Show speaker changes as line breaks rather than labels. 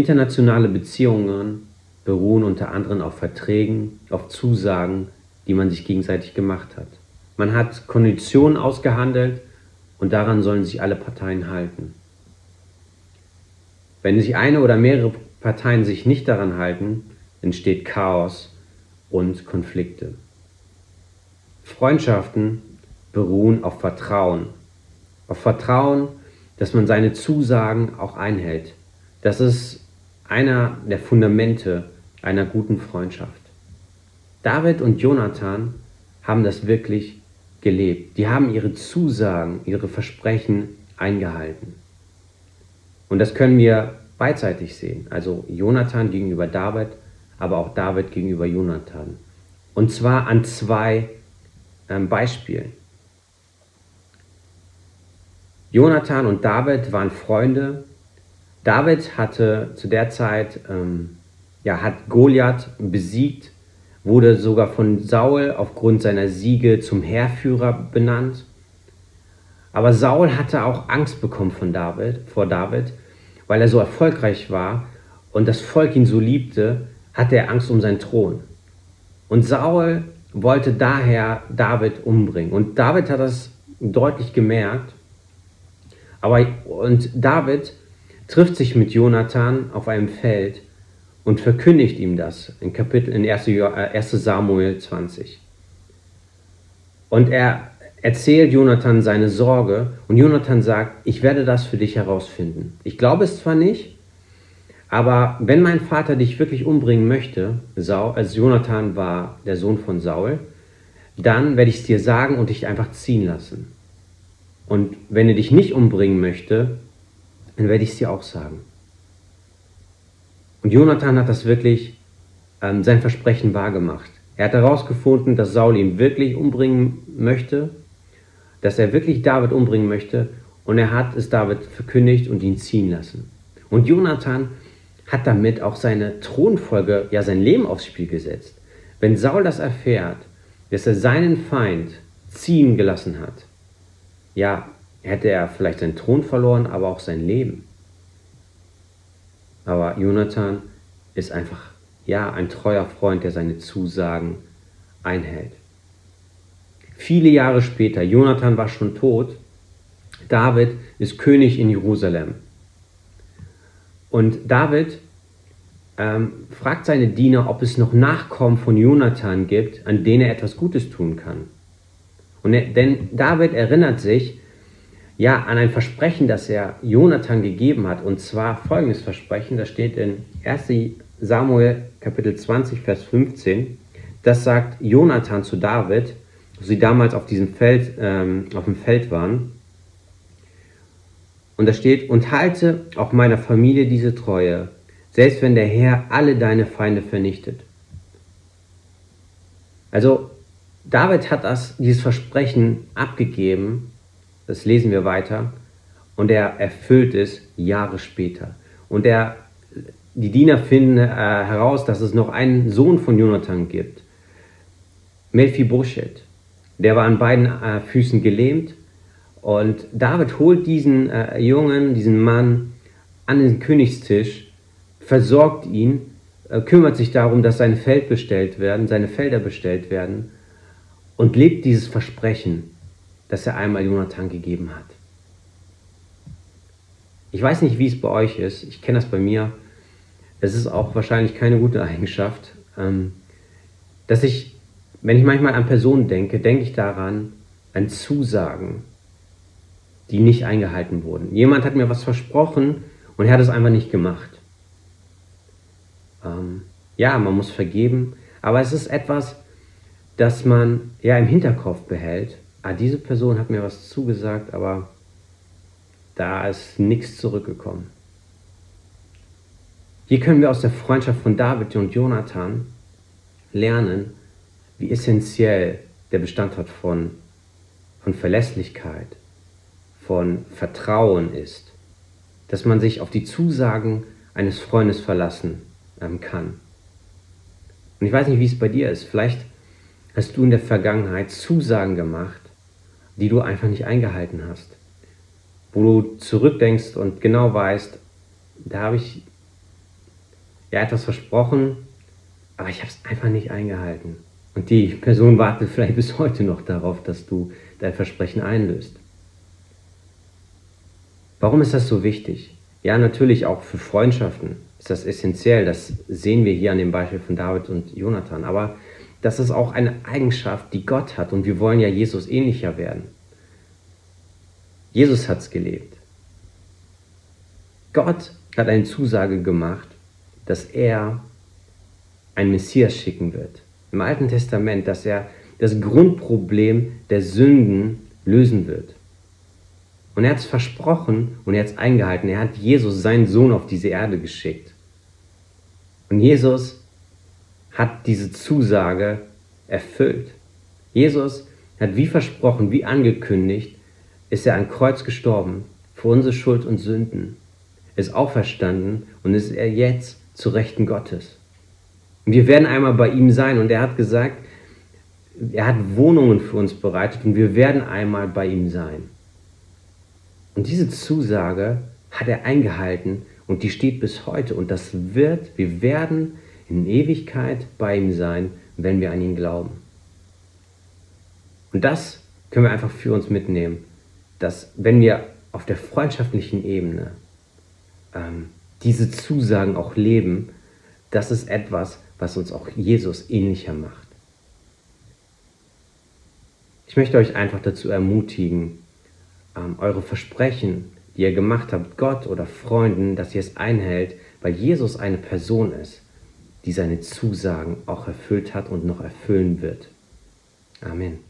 Internationale Beziehungen beruhen unter anderem auf Verträgen, auf Zusagen, die man sich gegenseitig gemacht hat. Man hat Konditionen ausgehandelt und daran sollen sich alle Parteien halten. Wenn sich eine oder mehrere Parteien sich nicht daran halten, entsteht Chaos und Konflikte. Freundschaften beruhen auf Vertrauen. Auf Vertrauen, dass man seine Zusagen auch einhält. Das ist einer der Fundamente einer guten Freundschaft. David und Jonathan haben das wirklich gelebt. Die haben ihre Zusagen, ihre Versprechen eingehalten. Und das können wir beidseitig sehen. Also Jonathan gegenüber David, aber auch David gegenüber Jonathan. Und zwar an zwei ähm, Beispielen. Jonathan und David waren Freunde. David hatte zu der Zeit, ähm, ja, hat Goliath besiegt, wurde sogar von Saul aufgrund seiner Siege zum Heerführer benannt. Aber Saul hatte auch Angst bekommen von David, vor David, weil er so erfolgreich war und das Volk ihn so liebte, hatte er Angst um seinen Thron. Und Saul wollte daher David umbringen. Und David hat das deutlich gemerkt aber, und David trifft sich mit Jonathan auf einem Feld und verkündigt ihm das in Kapitel in 1. Äh, Samuel 20. Und er erzählt Jonathan seine Sorge und Jonathan sagt, ich werde das für dich herausfinden. Ich glaube es zwar nicht, aber wenn mein Vater dich wirklich umbringen möchte, Saul, also Jonathan war der Sohn von Saul, dann werde ich es dir sagen und dich einfach ziehen lassen. Und wenn er dich nicht umbringen möchte, dann werde ich es dir auch sagen. Und Jonathan hat das wirklich, ähm, sein Versprechen wahrgemacht. Er hat herausgefunden, dass Saul ihn wirklich umbringen möchte, dass er wirklich David umbringen möchte und er hat es David verkündigt und ihn ziehen lassen. Und Jonathan hat damit auch seine Thronfolge, ja sein Leben aufs Spiel gesetzt. Wenn Saul das erfährt, dass er seinen Feind ziehen gelassen hat, ja, hätte er vielleicht seinen Thron verloren, aber auch sein Leben. Aber Jonathan ist einfach, ja, ein treuer Freund, der seine Zusagen einhält. Viele Jahre später, Jonathan war schon tot, David ist König in Jerusalem. Und David ähm, fragt seine Diener, ob es noch Nachkommen von Jonathan gibt, an denen er etwas Gutes tun kann. Und er, denn David erinnert sich ja an ein Versprechen, das er Jonathan gegeben hat. Und zwar folgendes Versprechen, das steht in 1 Samuel Kapitel 20, Vers 15. Das sagt Jonathan zu David, wo sie damals auf diesem Feld, ähm, auf dem Feld waren. Und da steht, und halte auch meiner Familie diese Treue, selbst wenn der Herr alle deine Feinde vernichtet. Also David hat das, dieses Versprechen abgegeben, das lesen wir weiter, und er erfüllt es Jahre später. Und er, die Diener finden äh, heraus, dass es noch einen Sohn von Jonathan gibt, Melphibosheth. Der war an beiden äh, Füßen gelähmt und David holt diesen äh, Jungen, diesen Mann an den Königstisch, versorgt ihn, äh, kümmert sich darum, dass seine Feld bestellt werden, seine Felder bestellt werden und lebt dieses Versprechen, das er einmal Jonathan gegeben hat. Ich weiß nicht, wie es bei euch ist. Ich kenne das bei mir. Es ist auch wahrscheinlich keine gute Eigenschaft, ähm, dass ich, wenn ich manchmal an Personen denke, denke ich daran, an Zusagen, die nicht eingehalten wurden. Jemand hat mir was versprochen und er hat es einfach nicht gemacht. Ähm, ja, man muss vergeben, aber es ist etwas, dass man ja im Hinterkopf behält, ah, diese Person hat mir was zugesagt, aber da ist nichts zurückgekommen. Hier können wir aus der Freundschaft von David und Jonathan lernen, wie essentiell der Bestandteil von, von Verlässlichkeit, von Vertrauen ist, dass man sich auf die Zusagen eines Freundes verlassen ähm, kann. Und ich weiß nicht, wie es bei dir ist. Vielleicht hast du in der Vergangenheit Zusagen gemacht, die du einfach nicht eingehalten hast. Wo du zurückdenkst und genau weißt, da habe ich ja etwas versprochen, aber ich habe es einfach nicht eingehalten. Und die Person wartet vielleicht bis heute noch darauf, dass du dein Versprechen einlöst. Warum ist das so wichtig? Ja, natürlich auch für Freundschaften ist das essentiell. Das sehen wir hier an dem Beispiel von David und Jonathan. Aber das ist auch eine Eigenschaft, die Gott hat. Und wir wollen ja Jesus ähnlicher werden. Jesus hat es gelebt. Gott hat eine Zusage gemacht, dass er einen Messias schicken wird. Im Alten Testament, dass er das Grundproblem der Sünden lösen wird. Und er hat es versprochen und er hat es eingehalten. Er hat Jesus, seinen Sohn, auf diese Erde geschickt. Und Jesus hat diese Zusage erfüllt. Jesus hat wie versprochen, wie angekündigt, ist er an Kreuz gestorben für unsere Schuld und Sünden, ist auferstanden und ist er jetzt zu Rechten Gottes. Und wir werden einmal bei ihm sein und er hat gesagt, er hat Wohnungen für uns bereitet und wir werden einmal bei ihm sein. Und diese Zusage hat er eingehalten und die steht bis heute. Und das wird, wir werden in Ewigkeit bei ihm sein, wenn wir an ihn glauben. Und das können wir einfach für uns mitnehmen, dass wenn wir auf der freundschaftlichen Ebene ähm, diese Zusagen auch leben, das ist etwas, was uns auch Jesus ähnlicher macht. Ich möchte euch einfach dazu ermutigen, ähm, eure Versprechen, die ihr gemacht habt, Gott oder Freunden, dass ihr es einhält, weil Jesus eine Person ist, die seine Zusagen auch erfüllt hat und noch erfüllen wird. Amen.